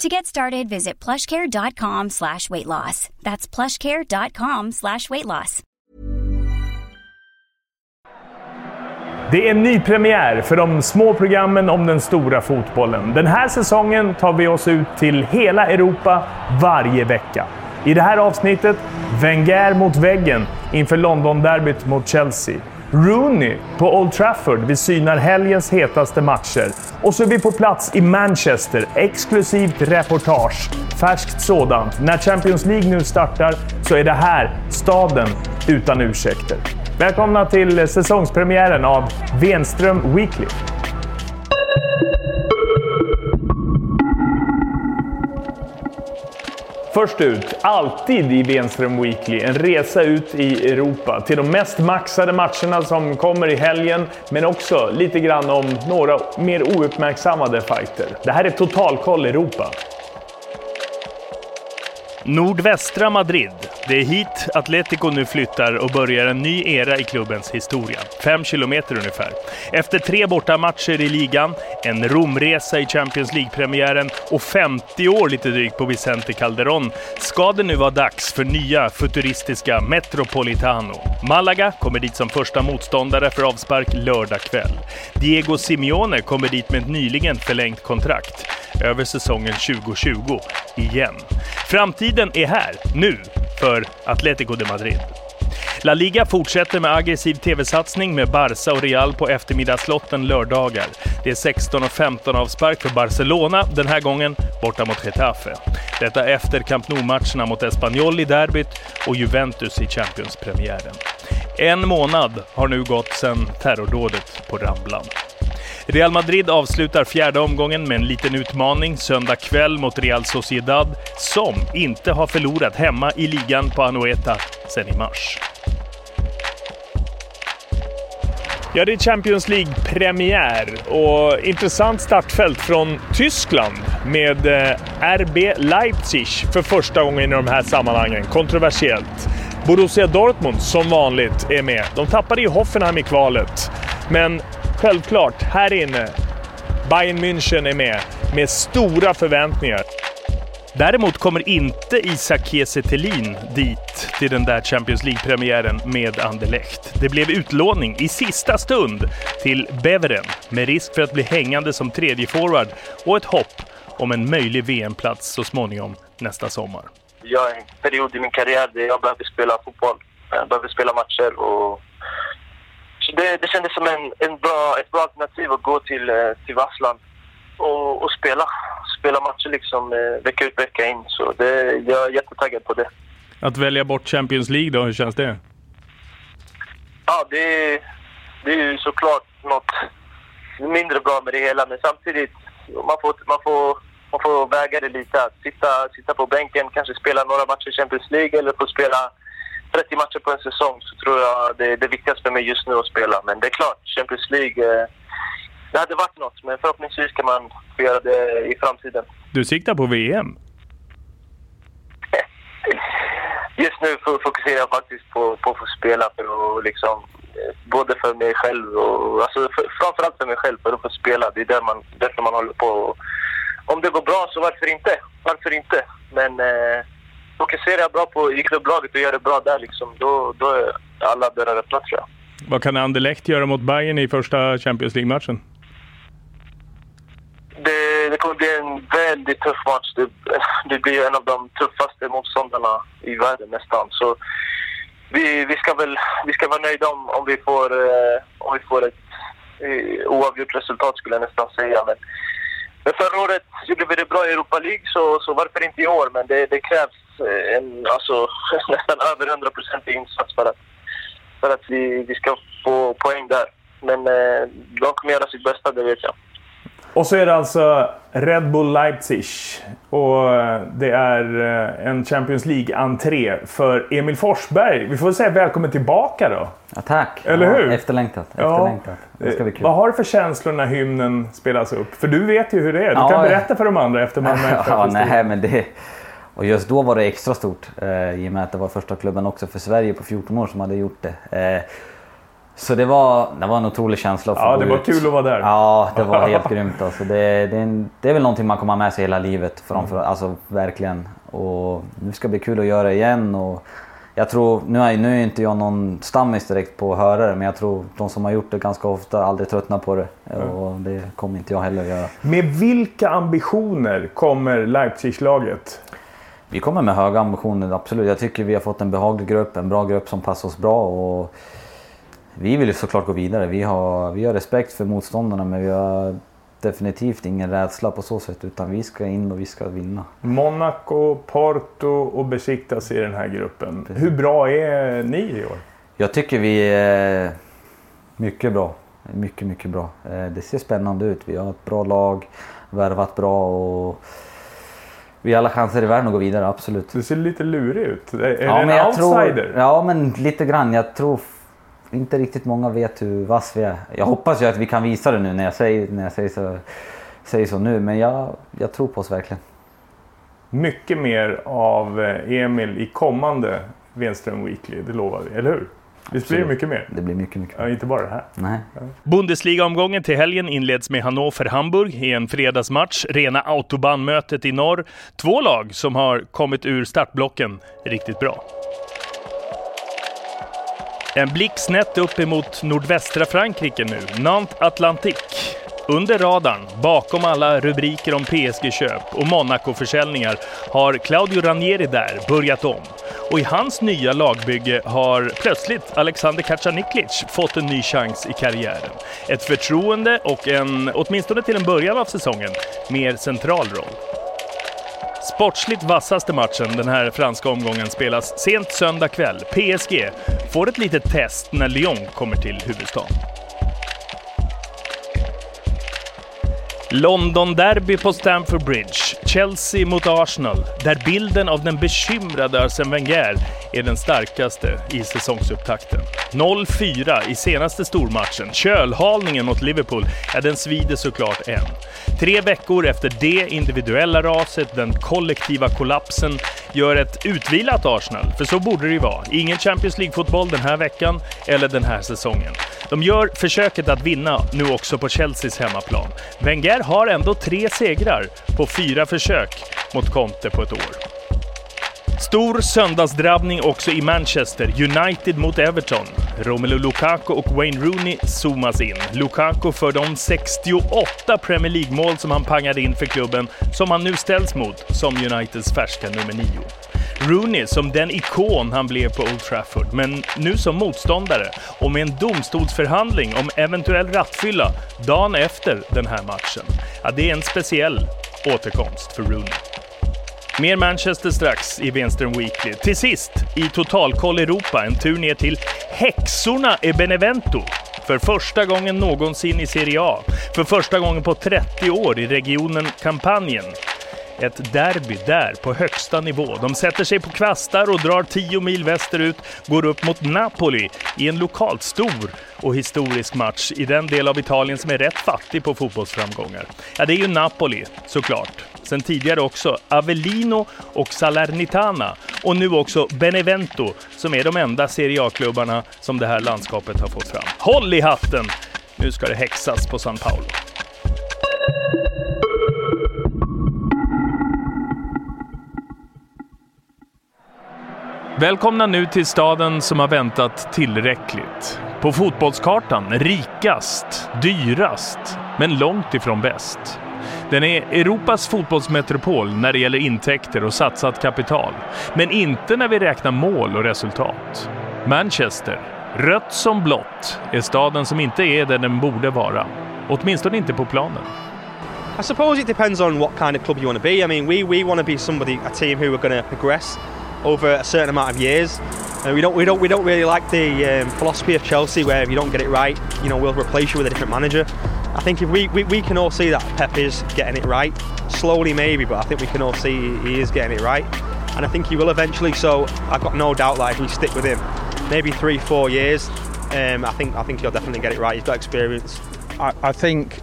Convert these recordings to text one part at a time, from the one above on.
To get started, visit plushcare.com slash weight loss. That's plushcare.com slash weight loss. Det är nypremiär för de små programmen om den stora fotbollen. Den här säsongen tar vi oss ut till hela Europa varje vecka. I det här avsnittet, Wenger mot väggen inför London-derbyt mot Chelsea. Rooney på Old Trafford. Vi synar helgens hetaste matcher. Och så är vi på plats i Manchester. Exklusivt reportage. Färskt sådant. När Champions League nu startar så är det här staden utan ursäkter. Välkomna till säsongspremiären av Venström Weekly. Först ut, alltid i Benström Weekly, en resa ut i Europa till de mest maxade matcherna som kommer i helgen, men också lite grann om några mer ouppmärksammade fighter. Det här är Totalkoll Europa. Nordvästra Madrid. Det är hit Atletico nu flyttar och börjar en ny era i klubbens historia. Fem kilometer ungefär. Efter tre bortamatcher i ligan, en Romresa i Champions League-premiären och 50 år lite drygt på Vicente Calderón ska det nu vara dags för nya futuristiska Metropolitano. Malaga kommer dit som första motståndare för avspark lördag kväll. Diego Simeone kommer dit med ett nyligen förlängt kontrakt över säsongen 2020 igen. Framtiden är här, nu, för Atlético de Madrid. La Liga fortsätter med aggressiv tv-satsning med Barca och Real på eftermiddagslotten lördagar. Det är 16 och 15 avspark för Barcelona, den här gången borta mot Getafe. Detta efter Camp Nou-matcherna mot Espanyol i derbyt och Juventus i Champions-premiären. En månad har nu gått sedan terrordådet på Ramblan. Real Madrid avslutar fjärde omgången med en liten utmaning söndag kväll mot Real Sociedad, som inte har förlorat hemma i ligan på Anoeta sedan i mars. Ja, det är Champions League-premiär och intressant startfält från Tyskland med eh, RB Leipzig för första gången i de här sammanhangen. Kontroversiellt. Borussia Dortmund, som vanligt, är med. De tappade ju Hoffenheim i kvalet, men självklart, här inne, Bayern München är med med stora förväntningar. Däremot kommer inte Isak Kiese dit till den där Champions League-premiären med Anderlecht. Det blev utlåning i sista stund till Beveren med risk för att bli hängande som tredje forward och ett hopp om en möjlig VM-plats så småningom nästa sommar. Jag är en period i min karriär där jag behöver spela fotboll. Jag behöver spela matcher och det, det kändes som en, en bra, ett bra alternativ att gå till, eh, till Vassland och, och spela. Spela matcher liksom eh, vecka ut vecka in. Så det, jag är jättetaggad på det. Att välja bort Champions League då, hur känns det? Ja, det, det är ju såklart något mindre bra med det hela. Men samtidigt, man får, man får, man får väga det lite. Att sitta, sitta på bänken, kanske spela några matcher i Champions League eller få spela 30 matcher på en säsong så tror jag det är det viktigaste för mig just nu att spela. Men det är klart, Champions League, eh, det hade varit något. Men förhoppningsvis kan man få göra det i framtiden. Du siktar på VM? Just nu fokuserar jag faktiskt på, på att få spela för att liksom, eh, både för mig själv och alltså för, framförallt för mig själv för att få spela. Det är där man, därför man håller på. Om det går bra så varför inte? Varför inte? Men eh, fokuserar jag bra på i klubblaget och gör det bra där liksom, då, då är alla dörrar öppna tror jag. Vad kan Anderlecht göra mot Bayern i första Champions League-matchen? Det, det kommer bli en väldigt tuff match. Det, det blir en av de tuffaste motståndarna i världen nästan. Så vi, vi, ska väl vi ska vara nöjda om, om, vi, får, eh, om vi får ett eh, oavgjort resultat skulle jag nästan säga. Men, men förra året gjorde vi det bra i Europa League så, så varför inte i år? Men det, det krävs eh, en alltså, nästan över 100 insats för att, för att vi, vi ska få poäng där. Men eh, de kommer göra sitt bästa, det vet jag. Och så är det alltså Red Bull Leipzig. Och eh, det är eh, en Champions League-entré för Emil Forsberg. Vi får säga välkommen tillbaka då. Ja, tack. Eller ja, hur? Efterlängtat. efterlängtat. Det ska bli kul. Vad har du för känslor när hymnen spelas upp? För du vet ju hur det är. Du Ja, kan ja. berätta för de andra efter man har ja, nej, men det... Och just då var det extra stort eh, i och med att det var första klubben också för Sverige på 14 år som hade gjort det. Eh, så det var, det var en otrolig känsla att få Ja, gå det var ut. kul att vara där. Ja, det var helt grymt. Alltså. Det, det, är en, det är väl någonting man kommer ha med sig hela livet. Framför, alltså, verkligen. Och nu ska det bli kul att göra det igen. Och jag tror, nu är, nu är inte jag någon stammis direkt på att höra det, men jag tror de som har gjort det ganska ofta aldrig tröttnar på det. Och det kommer inte jag heller att göra. Med vilka ambitioner kommer Leipzig-laget? Vi kommer med höga ambitioner, absolut. Jag tycker vi har fått en behaglig grupp, en bra grupp som passar oss bra. Och vi vill ju såklart gå vidare. Vi har, vi har respekt för motståndarna men vi har definitivt ingen rädsla på så sätt. Utan vi ska in och vi ska vinna. Monaco, Porto och Besiktas i den här gruppen. Hur bra är ni i år? Jag tycker vi är mycket bra. Mycket, mycket bra. Eh, Det ser spännande ut. Vi har ett bra lag, värvat bra och vi har alla chanser i världen att gå vidare, absolut. Du ser lite lurig ut. Är Ja, det en outsider? Tror, ja, men lite grann. Jag tror inte riktigt många vet hur vass vi är. Jag hoppas ju att vi kan visa det nu när jag säger, när jag säger, så, säger så nu, men jag, jag tror på oss verkligen. Mycket mer av eh, Emil i kommande Wenström Weekly, det lovar vi. Eller hur? Visst blir det mycket mer? Det blir mycket, mycket. Ja, inte bara det här. Nej. Bundesliga-omgången till helgen inleds med Hannover-Hamburg i en fredagsmatch. Rena autobahnmötet i norr. Två lag som har kommit ur startblocken riktigt bra. En blick snett upp emot nordvästra Frankrike nu. Nantes Atlantique. Under radarn, bakom alla rubriker om PSG-köp och Monaco-försäljningar, har Claudio Ranieri där börjat om. Och i hans nya lagbygge har plötsligt Alexander Kacaniklic fått en ny chans i karriären. Ett förtroende och en, åtminstone till en början av säsongen, mer central roll. Sportsligt vassaste matchen den här franska omgången spelas sent söndag kväll. PSG får ett litet test när Lyon kommer till huvudstaden. London-derby på Stamford Bridge. Chelsea mot Arsenal, där bilden av den bekymrade Arsene Wenger är den starkaste i säsongsupptakten. 0-4 i senaste stormatchen. Kölhalningen mot Liverpool, ja den svider såklart än. Tre veckor efter det individuella raset, den kollektiva kollapsen, gör ett utvilat Arsenal, för så borde det ju vara. Ingen Champions League-fotboll den här veckan eller den här säsongen. De gör försöket att vinna nu också på Chelseas hemmaplan. Wenger har ändå tre segrar på fyra försök mot Conte på ett år. Stor söndagsdrabbning också i Manchester. United mot Everton. Romelu Lukaku och Wayne Rooney zoomas in. Lukaku för de 68 Premier League-mål som han pangade in för klubben, som han nu ställs mot som Uniteds färska nummer 9. Rooney som den ikon han blev på Old Trafford, men nu som motståndare och med en domstolsförhandling om eventuell rattfylla dagen efter den här matchen. Ja, det är en speciell återkomst för Rooney. Mer Manchester strax i Wenström Weekly. Till sist, i Totalkoll Europa, en tur ner till häxorna i Benevento. För första gången någonsin i Serie A. För första gången på 30 år i regionen Kampanjen. Ett derby där på högsta nivå. De sätter sig på kvastar och drar 10 mil västerut, går upp mot Napoli i en lokalt stor och historisk match i den del av Italien som är rätt fattig på fotbollsframgångar. Ja, det är ju Napoli, såklart. Sen tidigare också Avellino och Salernitana och nu också Benevento som är de enda Serie A-klubbarna som det här landskapet har fått fram. Håll i hatten! Nu ska det häxas på San Paolo. Välkomna nu till staden som har väntat tillräckligt. På fotbollskartan rikast, dyrast, men långt ifrån bäst. Den är Europas fotbollsmetropol när det gäller intäkter och satsat kapital. Men inte när vi räknar mål och resultat. Manchester, rött som blått, är staden som inte är där den borde vara. Åtminstone inte på planen. I suppose it depends on what kind of club you want to be. I mean, we, we want to be somebody, a team who are going to progress over a certain amount of years. And we don't, we don't, we don't really like the um, philosophy of Chelsea where if you don't get it right, you know, we'll replace you with a different manager. I think if we, we, we can all see that Pep is getting it right, slowly maybe, but I think we can all see he is getting it right. And I think he will eventually. So I've got no doubt that if we stick with him, maybe three, four years, um, I think I think he'll definitely get it right. He's got experience. I, I think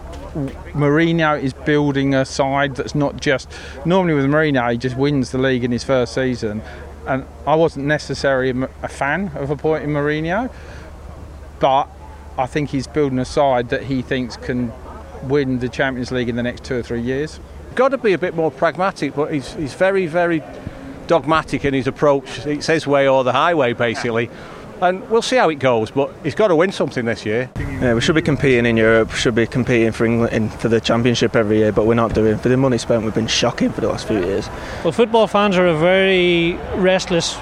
Mourinho is building a side that's not just normally with Mourinho he just wins the league in his first season and I wasn't necessarily a fan of appointing Mourinho but I think he's building a side that he thinks can win the Champions League in the next two or three years. Got to be a bit more pragmatic but he's, he's very very dogmatic in his approach it's his way or the highway basically and we'll see how it goes. But he's got to win something this year. Yeah, we should be competing in Europe. Should be competing for England for the Championship every year, but we're not doing. For the money spent, we've been shocking for the last few years. Well, football fans are a very restless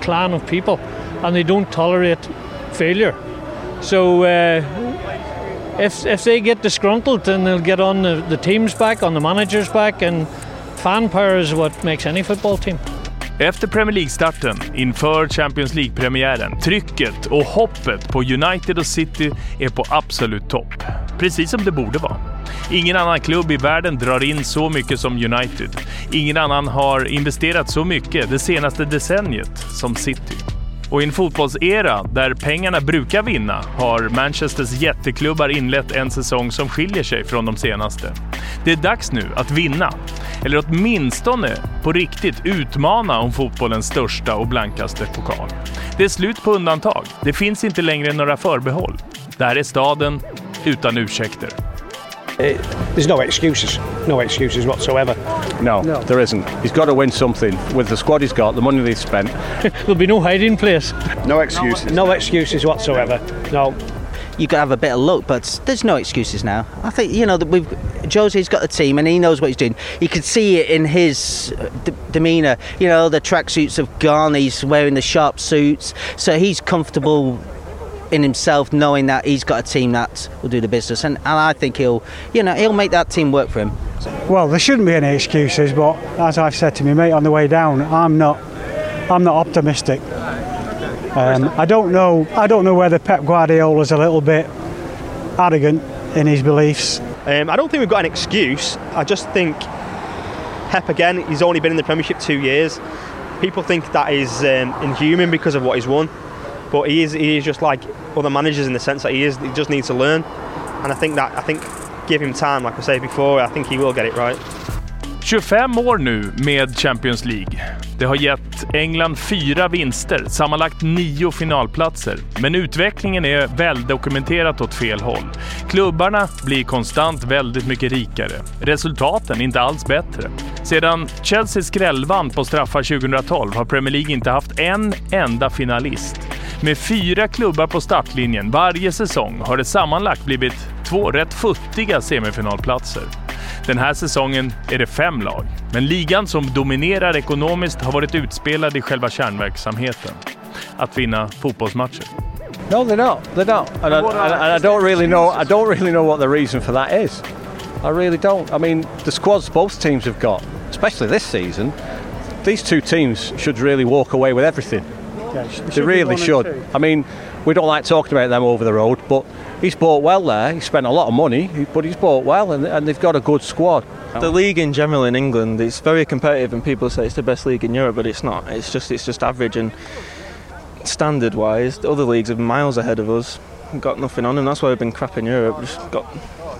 clan of people, and they don't tolerate failure. So. Uh, if, if they get disgruntled, then they'll get on the, the team's back, on the manager's back, and fan power is what makes any football team. Efter Premier League-starten, inför Champions League-premiären, trycket och hoppet på United och City är på absolut topp. Precis som det borde vara. Ingen annan klubb i världen drar in så mycket som United. Ingen annan har investerat så mycket det senaste decenniet som City. Och i en fotbollsera där pengarna brukar vinna har Manchesters jätteklubbar inlett en säsong som skiljer sig från de senaste. Det är dags nu att vinna. Eller åtminstone på riktigt utmana om fotbollens största och blankaste pokal. Det är slut på undantag. Det finns inte längre några förbehåll. Det här är staden utan ursäkter. It, there's no excuses, no excuses whatsoever. No, no, there isn't. He's got to win something with the squad he's got, the money they've spent. There'll be no hiding place. No excuses. No excuses whatsoever. No. You could have a bit of luck, but there's no excuses now. I think you know that we've Jose's got the team and he knows what he's doing. You can see it in his uh, d- demeanour. You know the tracksuits have gone. He's wearing the sharp suits, so he's comfortable in himself, knowing that he's got a team that will do the business, and, and I think he'll, you know, he'll make that team work for him. Well, there shouldn't be any excuses, but as I've said to my mate on the way down, I'm not, I'm not optimistic. Um, I don't know, I don't know whether Pep Guardiola's a little bit arrogant in his beliefs. Um, I don't think we've got an excuse. I just think Pep again. He's only been in the Premiership two years. People think that is um, inhuman because of what he's won but he is he is just like other managers in the sense that he is he just needs to learn and I think that I think give him time like I said before I think he will get it right 25 år nu med Champions League. Det har gett England fyra vinster, sammanlagt nio finalplatser. Men utvecklingen är väldokumenterat åt fel håll. Klubbarna blir konstant väldigt mycket rikare. Resultaten inte alls bättre. Sedan Chelsea skrällvann på straffar 2012 har Premier League inte haft en enda finalist. Med fyra klubbar på startlinjen varje säsong har det sammanlagt blivit två rätt futtiga semifinalplatser. Den här säsongen är det fem lag, men ligan som dominerar ekonomiskt har varit utspelad i själva kärnverksamheten. Att vinna fotbollsmatcher. No, they're not. They're not. And I, and, and I don't really know. I don't really know what the reason for that is. I really don't. I mean, the squads both teams have got, especially this season, these two teams should really walk away with everything. Yeah, they really should. I mean, we don't like talking about them over the road, but he's bought well there. He spent a lot of money, but he's bought well, and, and they've got a good squad. The league in general in England is very competitive, and people say it's the best league in Europe, but it's not. It's just it's just average and standard-wise, the other leagues are miles ahead of us. We've got nothing on them. That's why we've been crap in Europe. Just got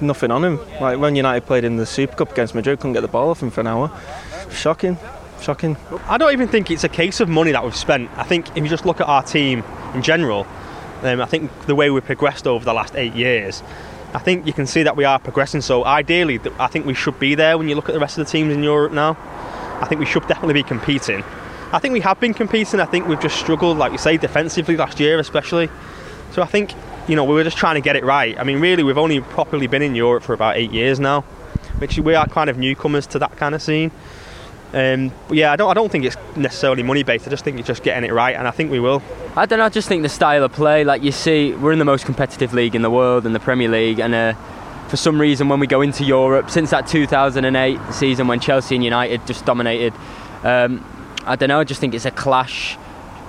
nothing on him. Like when United played in the Super Cup against Madrid, couldn't get the ball off him for an hour. Shocking. Shocking. I don't even think it's a case of money that we've spent. I think if you just look at our team in general, um, I think the way we've progressed over the last eight years, I think you can see that we are progressing. So ideally, I think we should be there when you look at the rest of the teams in Europe now. I think we should definitely be competing. I think we have been competing. I think we've just struggled, like you say, defensively last year, especially. So I think you know we were just trying to get it right. I mean, really, we've only properly been in Europe for about eight years now, which we are kind of newcomers to that kind of scene. Um, but yeah, I don't, I don't think it's necessarily money based. I just think it's just getting it right, and I think we will. I don't know. I just think the style of play, like you see, we're in the most competitive league in the world, in the Premier League, and uh, for some reason, when we go into Europe, since that 2008 season when Chelsea and United just dominated, um, I don't know. I just think it's a clash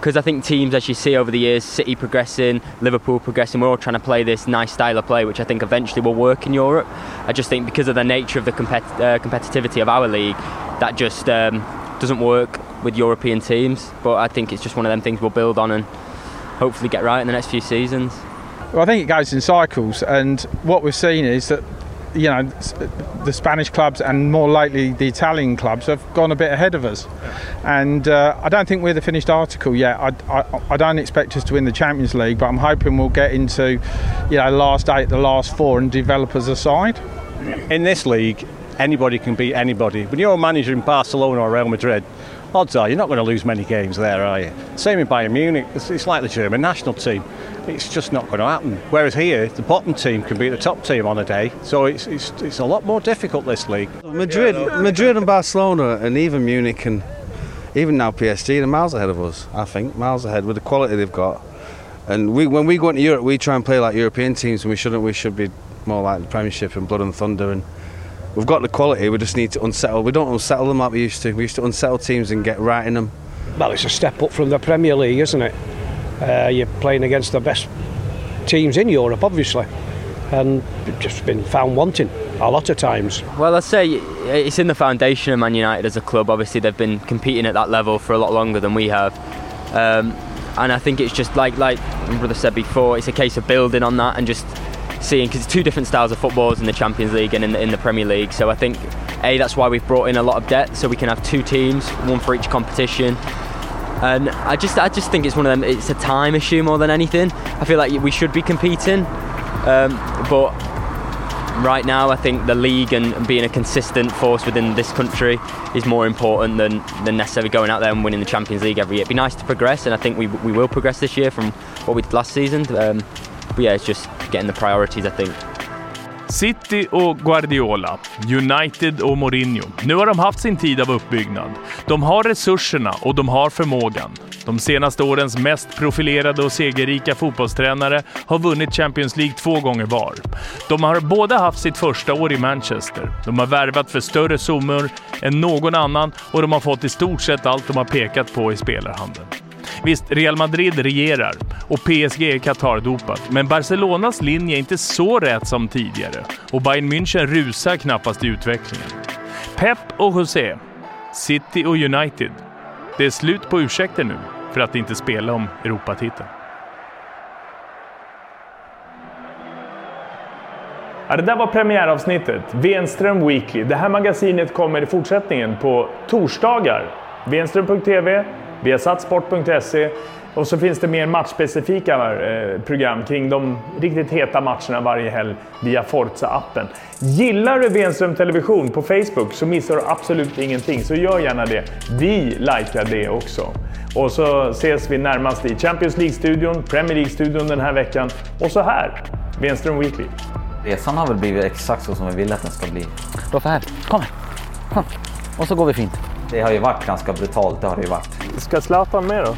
because I think teams, as you see over the years, City progressing, Liverpool progressing, we're all trying to play this nice style of play, which I think eventually will work in Europe. I just think because of the nature of the compet- uh, competitivity of our league, that just um, doesn't work with European teams. But I think it's just one of them things we'll build on and hopefully get right in the next few seasons. Well, I think it goes in cycles, and what we've seen is that you know the Spanish clubs and more lately the Italian clubs have gone a bit ahead of us, and uh, I don't think we're the finished article yet. I, I, I, don't expect us to win the Champions League, but I'm hoping we'll get into you know last eight, the last four, and develop as a side. In this league, anybody can beat anybody. When you're a manager in Barcelona or Real Madrid, odds are you're not going to lose many games there, are you? Same in Bayern Munich. It's, it's like the German national team. It's just not going to happen. Whereas here, the bottom team can beat the top team on a day, so it's, it's, it's a lot more difficult this league. Madrid, Madrid and Barcelona, and even Munich and even now PSG, they're miles ahead of us. I think miles ahead with the quality they've got. And we, when we go into Europe, we try and play like European teams, and we shouldn't. We should be more like the Premiership and Blood and Thunder and we've got the quality. We just need to unsettle. We don't unsettle them like we used to. We used to unsettle teams and get right in them. Well, it's a step up from the Premier League, isn't it? Uh, you're playing against the best teams in Europe, obviously, and just been found wanting a lot of times. Well, I'd say it's in the foundation of Man United as a club. Obviously, they've been competing at that level for a lot longer than we have. Um, and I think it's just like like my brother said before, it's a case of building on that and just seeing because it's two different styles of footballs in the Champions League and in the, in the Premier League. So I think a that's why we've brought in a lot of depth so we can have two teams, one for each competition. And I just I just think it's one of them. It's a time issue more than anything. I feel like we should be competing, um, but right now I think the league and being a consistent force within this country is more important than, than necessarily going out there and winning the Champions League every year. It'd be nice to progress, and I think we, we will progress this year from what we did last season. Um, but yeah, it's just getting the priorities I think. City och Guardiola, United och Mourinho. Nu har de haft sin tid av uppbyggnad. De har resurserna och de har förmågan. De senaste årens mest profilerade och segerrika fotbollstränare har vunnit Champions League två gånger var. De har båda haft sitt första år i Manchester. De har värvat för större summor än någon annan och de har fått i stort sett allt de har pekat på i spelarhandeln. Visst, Real Madrid regerar och PSG är Qatar-dopat, men Barcelonas linje är inte så rätt som tidigare och Bayern München rusar knappast i utvecklingen. Pep och José, City och United. Det är slut på ursäkter nu för att inte spela om Europatiteln. Ja, det där var premiäravsnittet, Venström Weekly. Det här magasinet kommer i fortsättningen på torsdagar. Venström.tv, Viasatsport.se och så finns det mer matchspecifika eh, program kring de riktigt heta matcherna varje helg via Forza-appen. Gillar du Wenström Television på Facebook så missar du absolut ingenting, så gör gärna det. Vi likar det också. Och så ses vi närmast i Champions League-studion, Premier League-studion den här veckan och så här, Wenström Weekly. Resan har väl blivit exakt så som vi ville att den ska bli. Roffe här, kom här. Kom. Och så går vi fint. Det har ju varit ganska brutalt, det har det ju varit. Ska Zlatan med då?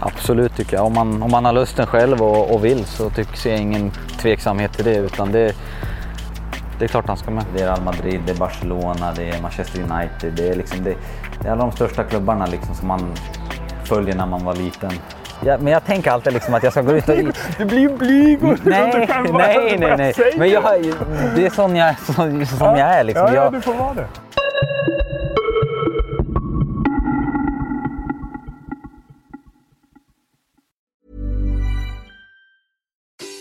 Absolut tycker jag. Om man, om man har lusten själv och, och vill så tycker, ser jag ingen tveksamhet till det. Utan det, det är klart han ska med. Det är Real Madrid, det är Barcelona, det är Manchester United. Det är, liksom det, det är alla de största klubbarna liksom som man följer när man var liten. Ja, men jag tänker alltid liksom att jag ska gå ut och... Du blir ju blyg och nej, nej, nej, nej. Men jag, det är sån jag, så, som ja, jag är. Liksom. Ja, ja, jag, du får vara det.